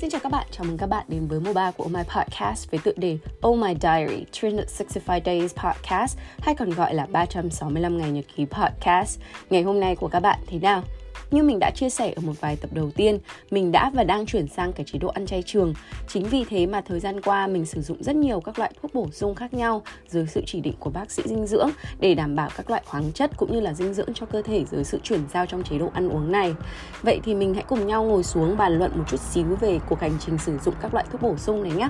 Xin chào các bạn, chào mừng các bạn đến với mùa 3 của Oh My Podcast với tựa đề Oh My Diary 365 Days Podcast hay còn gọi là 365 ngày nhật ký podcast. Ngày hôm nay của các bạn thế nào? Như mình đã chia sẻ ở một vài tập đầu tiên, mình đã và đang chuyển sang cái chế độ ăn chay trường. Chính vì thế mà thời gian qua mình sử dụng rất nhiều các loại thuốc bổ sung khác nhau dưới sự chỉ định của bác sĩ dinh dưỡng để đảm bảo các loại khoáng chất cũng như là dinh dưỡng cho cơ thể dưới sự chuyển giao trong chế độ ăn uống này. Vậy thì mình hãy cùng nhau ngồi xuống bàn luận một chút xíu về cuộc hành trình sử dụng các loại thuốc bổ sung này nhé.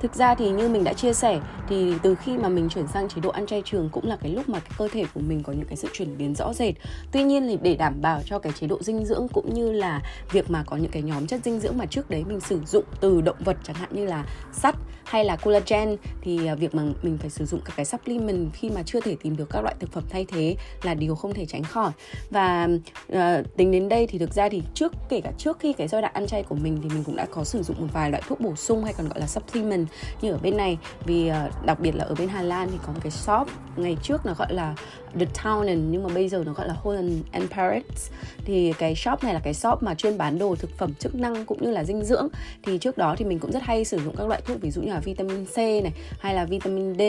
Thực ra thì như mình đã chia sẻ thì từ khi mà mình chuyển sang chế độ ăn chay trường cũng là cái lúc mà cái cơ thể của mình có những cái sự chuyển biến rõ rệt. Tuy nhiên thì để đảm bảo cho cái chế độ dinh dưỡng cũng như là việc mà có những cái nhóm chất dinh dưỡng mà trước đấy mình sử dụng từ động vật chẳng hạn như là sắt hay là collagen thì à, việc mà mình phải sử dụng các cái supplement khi mà chưa thể tìm được các loại thực phẩm thay thế là điều không thể tránh khỏi. Và uh, tính đến đây thì thực ra thì trước kể cả trước khi cái giai đoạn ăn chay của mình thì mình cũng đã có sử dụng một vài loại thuốc bổ sung hay còn gọi là supplement. Như ở bên này vì uh, đặc biệt là ở bên Hà Lan thì có một cái shop ngày trước nó gọi là The Town nhưng mà bây giờ nó gọi là Holland and Paris thì cái shop này là cái shop mà chuyên bán đồ thực phẩm chức năng cũng như là dinh dưỡng. Thì trước đó thì mình cũng rất hay sử dụng các loại thuốc, ví dụ như là vitamin C này, hay là vitamin D,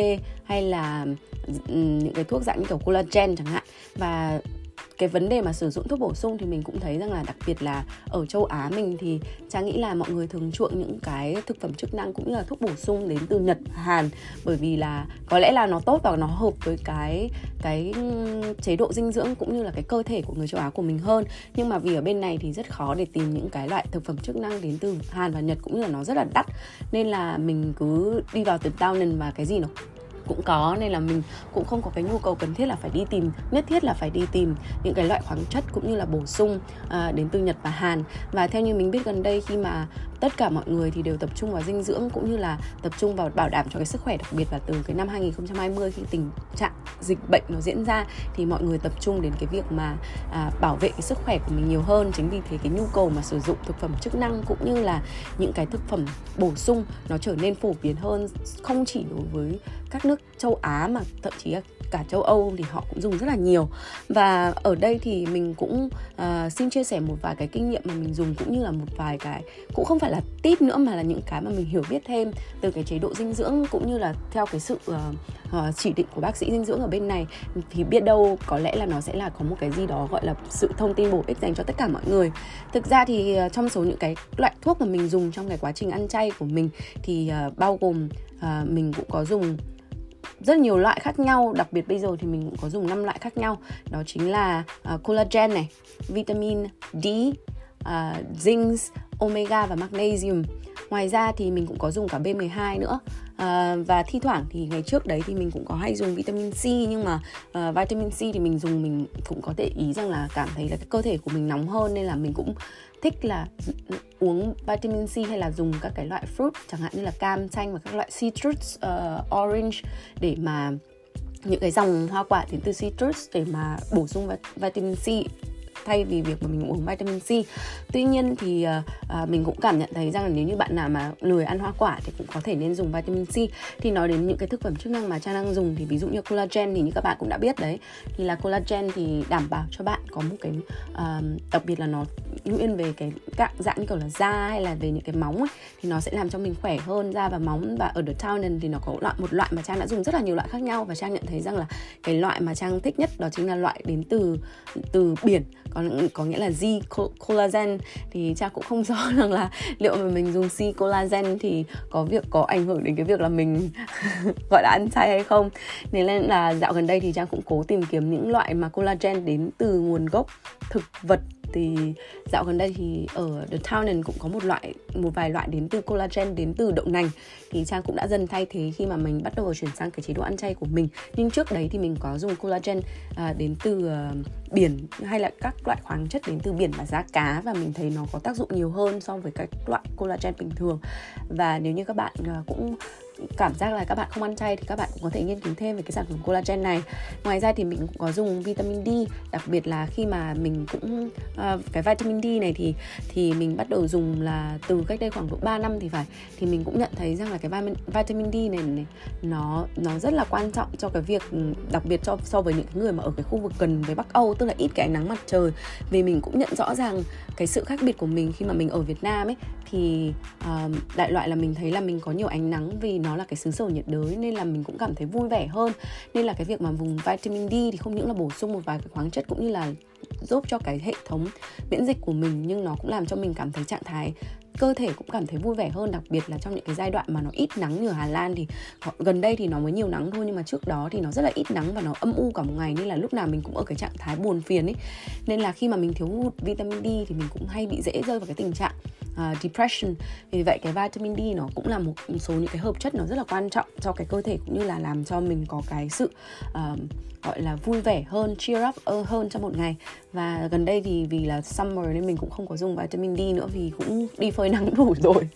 hay là ừ, những cái thuốc dạng như kiểu collagen chẳng hạn. Và cái vấn đề mà sử dụng thuốc bổ sung thì mình cũng thấy rằng là đặc biệt là ở châu Á mình thì cha nghĩ là mọi người thường chuộng những cái thực phẩm chức năng cũng như là thuốc bổ sung đến từ Nhật, Hàn. Bởi vì là có lẽ là nó tốt và nó hợp với cái cái chế độ dinh dưỡng cũng như là cái cơ thể của người châu Á của mình hơn. Nhưng mà vì ở bên này thì rất khó để tìm những cái loại thực phẩm chức năng đến từ Hàn và Nhật cũng như là nó rất là đắt. Nên là mình cứ đi vào từ Town và cái gì nó cũng có nên là mình cũng không có cái nhu cầu cần thiết là phải đi tìm nhất thiết là phải đi tìm những cái loại khoáng chất cũng như là bổ sung à, đến từ Nhật và Hàn. Và theo như mình biết gần đây khi mà tất cả mọi người thì đều tập trung vào dinh dưỡng cũng như là tập trung vào bảo đảm cho cái sức khỏe đặc biệt là từ cái năm 2020 khi tình trạng dịch bệnh nó diễn ra thì mọi người tập trung đến cái việc mà à, bảo vệ cái sức khỏe của mình nhiều hơn. Chính vì thế cái nhu cầu mà sử dụng thực phẩm chức năng cũng như là những cái thực phẩm bổ sung nó trở nên phổ biến hơn không chỉ đối với các nước châu Á mà thậm chí là cả châu Âu thì họ cũng dùng rất là nhiều. Và ở đây thì mình cũng uh, xin chia sẻ một vài cái kinh nghiệm mà mình dùng cũng như là một vài cái cũng không phải là tip nữa mà là những cái mà mình hiểu biết thêm từ cái chế độ dinh dưỡng cũng như là theo cái sự uh, uh, chỉ định của bác sĩ dinh dưỡng ở bên này thì biết đâu có lẽ là nó sẽ là có một cái gì đó gọi là sự thông tin bổ ích dành cho tất cả mọi người. Thực ra thì ờ, trong số những cái loại thuốc mà mình dùng trong cái quá trình ăn chay của mình thì ờ, bao gồm ờ, mình cũng có dùng rất nhiều loại khác nhau. Đặc biệt bây giờ thì mình cũng có dùng 5 loại khác nhau. Đó chính là uh, collagen này vitamin D uh, zinc omega và magnesium. Ngoài ra thì mình cũng có dùng cả B12 nữa. À, và thi thoảng thì ngày trước đấy thì mình cũng có hay dùng vitamin C nhưng mà uh, vitamin C thì mình dùng mình cũng có thể ý rằng là cảm thấy là cái cơ thể của mình nóng hơn nên là mình cũng thích là uống vitamin C hay là dùng các cái loại fruit chẳng hạn như là cam chanh và các loại citrus uh, orange để mà những cái dòng hoa quả đến từ citrus để mà bổ sung vitamin C thay vì việc mà mình uống vitamin C. Tuy nhiên thì uh, mình cũng cảm nhận thấy rằng là nếu như bạn nào mà lười ăn hoa quả thì cũng có thể nên dùng vitamin C. Thì nói đến những cái thực phẩm chức năng mà cha đang dùng thì ví dụ như collagen thì như các bạn cũng đã biết đấy. Thì là collagen thì đảm bảo cho bạn có một cái uh, đặc biệt là nó nguyên về cái dạng dạng như kiểu là da hay là về những cái móng ấy, thì nó sẽ làm cho mình khỏe hơn da và móng và ở The Town thì nó có loại một loại mà trang đã dùng rất là nhiều loại khác nhau và trang nhận thấy rằng là cái loại mà trang thích nhất đó chính là loại đến từ từ biển có có nghĩa là Z collagen. Thì trang cũng không rõ rằng là liệu mà mình dùng Z collagen thì có việc có ảnh hưởng đến cái việc là mình gọi là ăn chay hay không. Nên là dạo gần đây thì trang cũng cố tìm kiếm những loại mà collagen đến từ nguồn gốc thực vật thì dạo gần đây thì ở The Town cũng có một loại một vài loại đến từ collagen đến từ đậu nành. Thì trang cũng đã dần thay thế khi mà mình bắt đầu chuyển sang cái chế độ ăn chay của mình. Nhưng trước đấy thì mình có dùng collagen à, đến từ uh, biển hay là các loại khoáng chất đến từ biển và giá cá. Và mình thấy nó có tác dụng nhiều hơn so với các loại collagen bình thường. Và nếu như các bạn uh, cũng cảm giác là các bạn không ăn chay thì các bạn cũng có thể nghiên cứu thêm về cái sản phẩm collagen này. Ngoài ra thì mình cũng có dùng vitamin D đặc biệt là khi mà mình cũng uh, cái vitamin D này thì thì mình bắt đầu dùng là từ cách đây khoảng độ 3 năm thì phải. Thì mình cũng nhận thấy rằng là cái vitamin D này, này nó nó rất là quan trọng cho cái việc đặc biệt cho so với những người mà ở cái khu vực gần với Bắc Âu tức là ít cái ánh nắng mặt trời. Vì mình cũng nhận rõ ràng cái sự khác biệt của mình khi mà mình ở Việt Nam ấy thì uh, đại loại là mình thấy là mình có nhiều ánh nắng vì nó là cái xứ sở nhiệt đới nên là mình cũng cảm thấy vui vẻ hơn. Nên là cái việc mà vùng vitamin D thì không những là bổ sung một vài cái khoáng chất cũng như là giúp cho cái hệ thống miễn dịch của mình nhưng nó cũng làm cho mình cảm thấy trạng thái cơ thể cũng cảm thấy vui vẻ hơn đặc biệt là trong những cái giai đoạn mà nó ít nắng như ở Hà Lan thì gần đây thì nó mới nhiều nắng thôi nhưng mà trước đó thì nó rất là ít nắng và nó âm u cả một ngày nên là lúc nào mình cũng ở cái trạng thái buồn phiền ấy. Nên là khi mà mình thiếu hụt vitamin D thì mình cũng hay bị dễ rơi vào cái tình trạng uh, depression. Vì vậy cái vitamin D nó cũng là một số những cái hợp chất nó rất là quan trọng cho cái cơ thể cũng như là làm cho mình có cái sự uh, gọi là vui vẻ hơn cheer up ờ, hơn trong một ngày. Và gần đây thì vì là summer nên mình cũng không có dùng vitamin D nữa vì cũng đi phơi nắng đủ rồi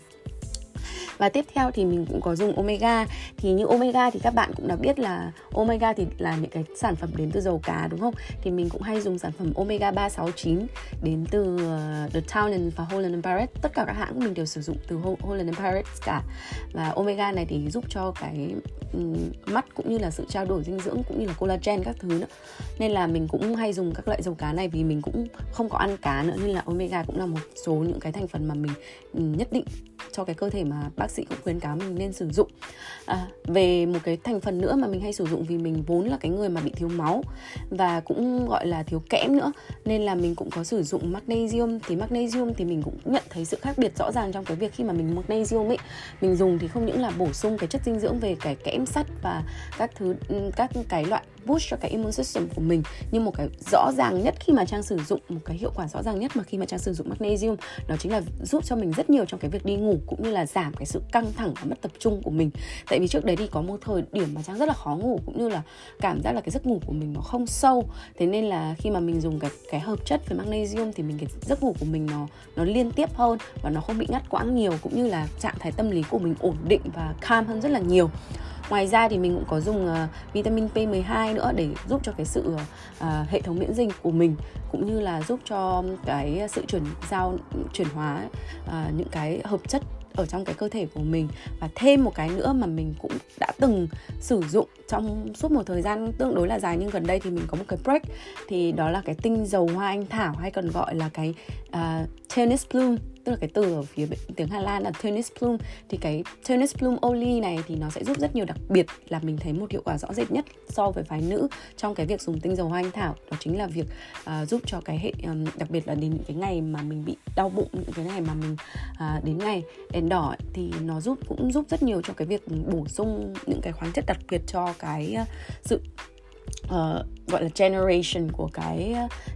và tiếp theo thì mình cũng có dùng omega. Thì như omega thì các bạn cũng đã biết là omega thì là những cái sản phẩm đến từ dầu cá đúng không? Thì mình cũng hay dùng sản phẩm omega 369 đến từ uh, The Townend và Holland and Barrett. Tất cả các hãng mình đều sử dụng từ Holland and Barrett cả. Và omega này thì giúp cho cái um, mắt cũng như là sự trao đổi dinh dưỡng cũng như là collagen các thứ nữa. Nên là mình cũng hay dùng các loại dầu cá này vì mình cũng không có ăn cá nữa nên là omega cũng là một số những cái thành phần mà mình nhất định cho cái cơ thể mà bác sĩ cũng khuyến cáo mình nên sử dụng. À, về một cái thành phần nữa mà mình hay sử dụng vì mình vốn là cái người mà bị thiếu máu và cũng gọi là thiếu kẽm nữa nên là mình cũng có sử dụng magnesium. Thì magnesium thì mình cũng nhận thấy sự khác biệt rõ ràng trong cái việc khi mà mình magnesium ấy mình dùng thì không những là bổ sung cái chất dinh dưỡng về cái kẽm sắt và các thứ các cái loại boost cho cái immune system của mình. Nhưng một cái rõ ràng nhất khi mà trang sử dụng, một cái hiệu quả rõ ràng nhất mà khi mà trang sử dụng magnesium đó chính là giúp cho mình rất nhiều trong cái việc đi ngủ cũng như là giảm cái sự căng thẳng và mất tập trung của mình. Tại vì trước đấy thì có một thời điểm mà trang rất là khó ngủ cũng như là cảm giác là cái giấc ngủ của mình nó không sâu. Thế nên là khi mà mình dùng cái cái hợp chất về magnesium thì mình cái giấc ngủ của mình nó nó liên tiếp hơn và nó không bị ngắt quãng nhiều cũng như là trạng thái tâm lý của mình ổn định và calm hơn rất là nhiều ngoài ra thì mình cũng có dùng uh, vitamin P12 nữa để giúp cho cái sự uh, hệ thống miễn dịch của mình cũng như là giúp cho cái sự chuyển giao chuyển hóa uh, những cái hợp chất ở trong cái cơ thể của mình. Và thêm một cái nữa mà mình cũng đã từng sử dụng trong suốt một thời gian tương đối là dài nhưng gần đây thì mình có một cái break thì đó là cái tinh dầu hoa anh thảo hay còn gọi là cái uh, tennis bloom tức là cái từ ở phía tiếng Hà Lan là tennis plume. Thì cái tennis plume oli này thì nó sẽ giúp rất nhiều đặc biệt là mình thấy một hiệu quả rõ rệt nhất so với phái nữ trong cái việc dùng tinh dầu hoa anh thảo. Đó chính là việc uh, giúp cho cái hệ um, đặc biệt là đến những cái ngày mà mình bị đau bụng những cái ngày mà mình uh, đến ngày đèn đỏ thì nó giúp cũng giúp rất nhiều cho cái việc bổ sung những cái khoáng chất đặc biệt cho cái uh, sự uh, gọi là generation của cái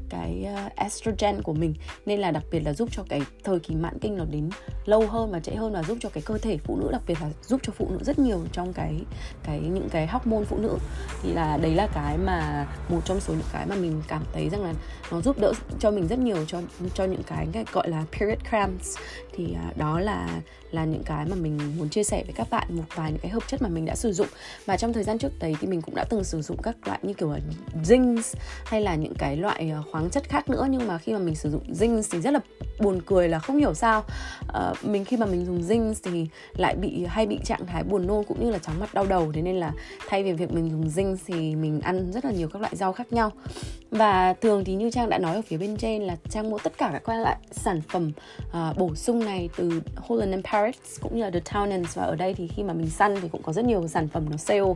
cái uh, estrogen của mình. Nên là đặc biệt là giúp cho cái thời kỳ mãn kinh nó đến lâu hơn và trễ hơn và giúp cho cái cơ thể phụ nữ đặc biệt là giúp cho phụ nữ rất nhiều trong cái cái những cái hormone phụ nữ. Thì là đấy là cái mà một trong số những cái mà mình cảm thấy rằng là nó giúp đỡ cho mình rất nhiều cho cho những cái, cái gọi là period cramps. Thì uh, đó là là những cái mà mình muốn chia sẻ với các bạn một vài những cái hợp chất mà mình đã sử dụng. Và trong thời gian trước đấy thì mình cũng đã từng sử dụng các loại như kiểu là zinc hay là những cái loại ờ, khoáng chất khác nữa. Nhưng mà khi mà mình sử dụng zinc thì rất là buồn cười là không hiểu sao uh, mình khi mà mình dùng zinc thì lại bị hay bị trạng thái buồn nôn cũng như là chóng mặt đau đầu. Thế nên là thay vì việc mình dùng zinc thì mình ăn rất là nhiều các loại rau khác nhau. Và thường thì như trang đã nói ở phía bên trên là trang mua tất cả các loại sản phẩm uh, bổ sung này từ Holland and Paris cũng như là The Townends và ở đây thì khi mà mình săn thì cũng có rất nhiều sản phẩm nó sale.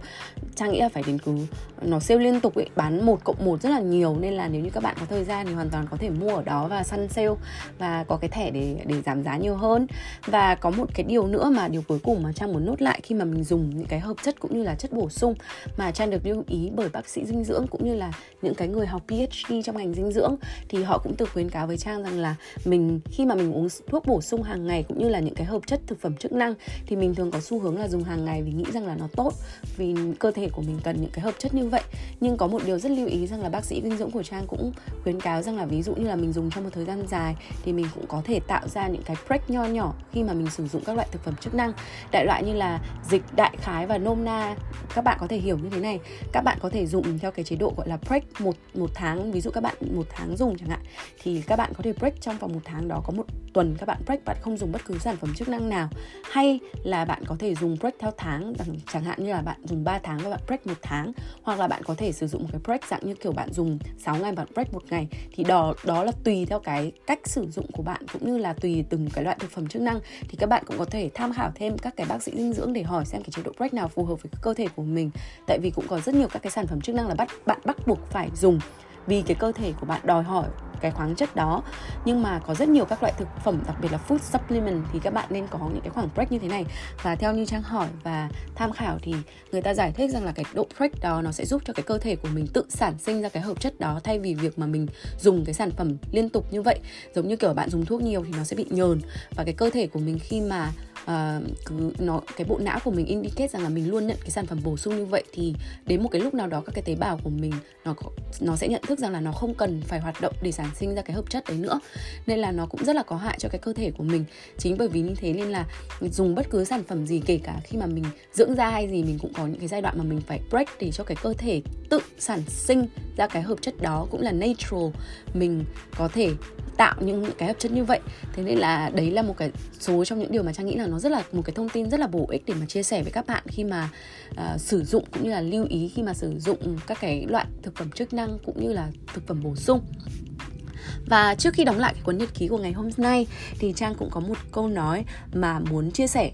Trang nghĩ là phải đến cứ nó sale liên tục ấy, bán một cộng một rất là nhiều, nên là nếu như các bạn có thời gian thì hoàn toàn có thể mua ở đó và săn sale và có cái thẻ để để giảm giá nhiều hơn. Và có một cái điều nữa mà điều cuối cùng mà trang muốn nốt lại khi mà mình dùng những cái hợp chất cũng như là chất bổ sung mà trang được lưu ý bởi bác sĩ dinh dưỡng cũng như là những cái người học PhD trong ngành dinh dưỡng, thì họ cũng từ khuyến cáo với trang rằng là mình, khi mà mình uống thuốc bổ sung hàng ngày cũng như là những cái hợp chất thực phẩm chức năng thì mình thường có xu hướng là dùng hàng ngày vì nghĩ rằng là nó tốt, vì cơ thể của mình cần những cái hợp chất như vậy nhưng có một điều rất lưu ý rằng là bác sĩ dinh dưỡng của trang cũng khuyến cáo rằng là ví dụ như là mình dùng trong một thời gian dài thì mình cũng có thể tạo ra những cái break nho nhỏ khi mà mình sử dụng các loại thực phẩm chức năng. Đại loại như là dịch, đại khái và nôm na. Các bạn có thể hiểu như thế này. Các bạn có thể dùng theo cái chế độ gọi là break một một tháng. Ví dụ các bạn một tháng dùng chẳng hạn. Thì các bạn có thể break trong vòng một tháng đó có một tuần các bạn break, bạn không dùng bất cứ sản phẩm chức năng nào. Hay là bạn có thể dùng break theo tháng chẳng hạn như là bạn dùng 3 tháng và bạn break một tháng. Hoặc là bạn có thể sử dụng một cái break dạng như kiểu bạn dùng 6 ngày, bạn break một ngày. Thì đó đó là tùy theo cái cách sử dụng của bạn, cũng như là tùy từng cái loại thực phẩm chức năng. Thì các bạn cũng có thể tham khảo thêm các cái bác sĩ dinh dưỡng để hỏi xem cái chế độ break nào phù hợp với cơ thể của mình. Tại vì cũng có rất nhiều các cái sản phẩm chức năng là bắt, bạn bắt buộc phải dùng. Vì cái cơ thể của bạn đòi hỏi cái khoáng chất đó. Nhưng mà có rất nhiều các loại thực phẩm, đặc biệt là food supplement, thì các bạn nên có những cái khoảng break như thế này. Và theo như trang hỏi và tham khảo thì người ta giải thích rằng là cái độ break đó nó sẽ giúp cho cái cơ thể của mình tự sản sinh ra cái hợp chất đó thay vì việc mà mình dùng cái sản phẩm liên tục như vậy. Giống như kiểu bạn dùng thuốc nhiều thì nó sẽ bị nhờn. Và cái cơ thể của mình khi mà uh, cứ nó cái bộ não của mình indicate rằng là mình luôn nhận cái sản phẩm bổ sung như vậy thì đến một cái lúc nào đó các cái tế bào của mình nó nó sẽ nhận thức rằng là nó không cần phải hoạt động để sản sinh ra cái hợp chất đấy nữa. Nên là nó cũng rất là có hại cho cái cơ thể của mình. Chính bởi vì như thế nên là dùng bất cứ sản phẩm gì kể cả khi mà mình dưỡng da hay gì mình cũng có những cái giai đoạn mà mình phải break để cho cái cơ thể tự sản sinh ra cái hợp chất đó cũng là natural. Mình có thể tạo những cái hợp chất như vậy. Thế nên là đấy là một cái số trong những điều mà trang nghĩ là nó rất là một cái thông tin rất là bổ ích để mà chia sẻ với các bạn khi mà uh, sử dụng cũng như là lưu ý khi mà sử dụng các cái loại thực phẩm chức năng cũng như là thực phẩm bổ sung. Và trước khi đóng lại cái cuốn nhật ký của ngày hôm nay thì Trang cũng có một câu nói mà muốn chia sẻ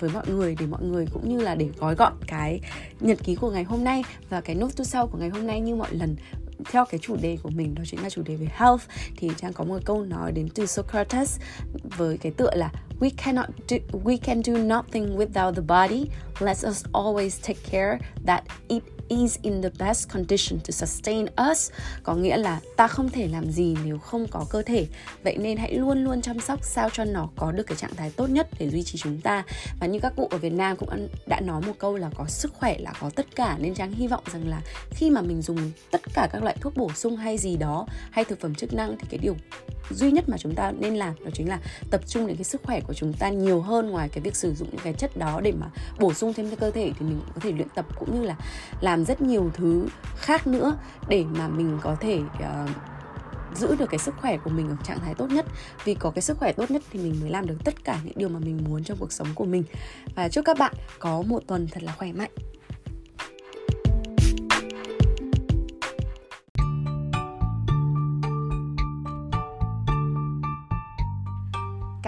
với mọi người để mọi người cũng như là để gói gọn cái nhật ký của ngày hôm nay và cái nốt to sau của ngày hôm nay như mọi lần theo cái chủ đề của mình đó chính là chủ đề về health thì trang có một câu nói đến từ Socrates với cái tựa là we cannot do, we can do nothing without the body. Let us always take care that it is in the best condition to sustain us. Có nghĩa là ta không thể làm gì nếu không có cơ thể. Vậy nên hãy luôn luôn chăm sóc sao cho nó có được cái trạng thái tốt nhất để duy trì chúng ta. Và như các cụ ở Việt Nam cũng đã nói một câu là có sức khỏe là có tất cả. Nên Trang hy vọng rằng là khi mà mình dùng tất cả các loại thuốc bổ sung hay gì đó, hay thực phẩm chức năng thì cái điều duy nhất mà chúng ta nên làm đó chính là tập trung đến cái sức khỏe của chúng ta nhiều hơn ngoài cái việc sử dụng những cái chất đó để mà bổ sung thêm cho cơ thể thì mình có thể luyện tập cũng như là làm rất nhiều thứ khác nữa để mà mình có thể uh, giữ được cái sức khỏe của mình ở trạng thái tốt nhất. Vì có cái sức khỏe tốt nhất thì mình mới làm được tất cả những điều mà mình muốn trong cuộc sống của mình. Và chúc các bạn có một tuần thật là khỏe mạnh.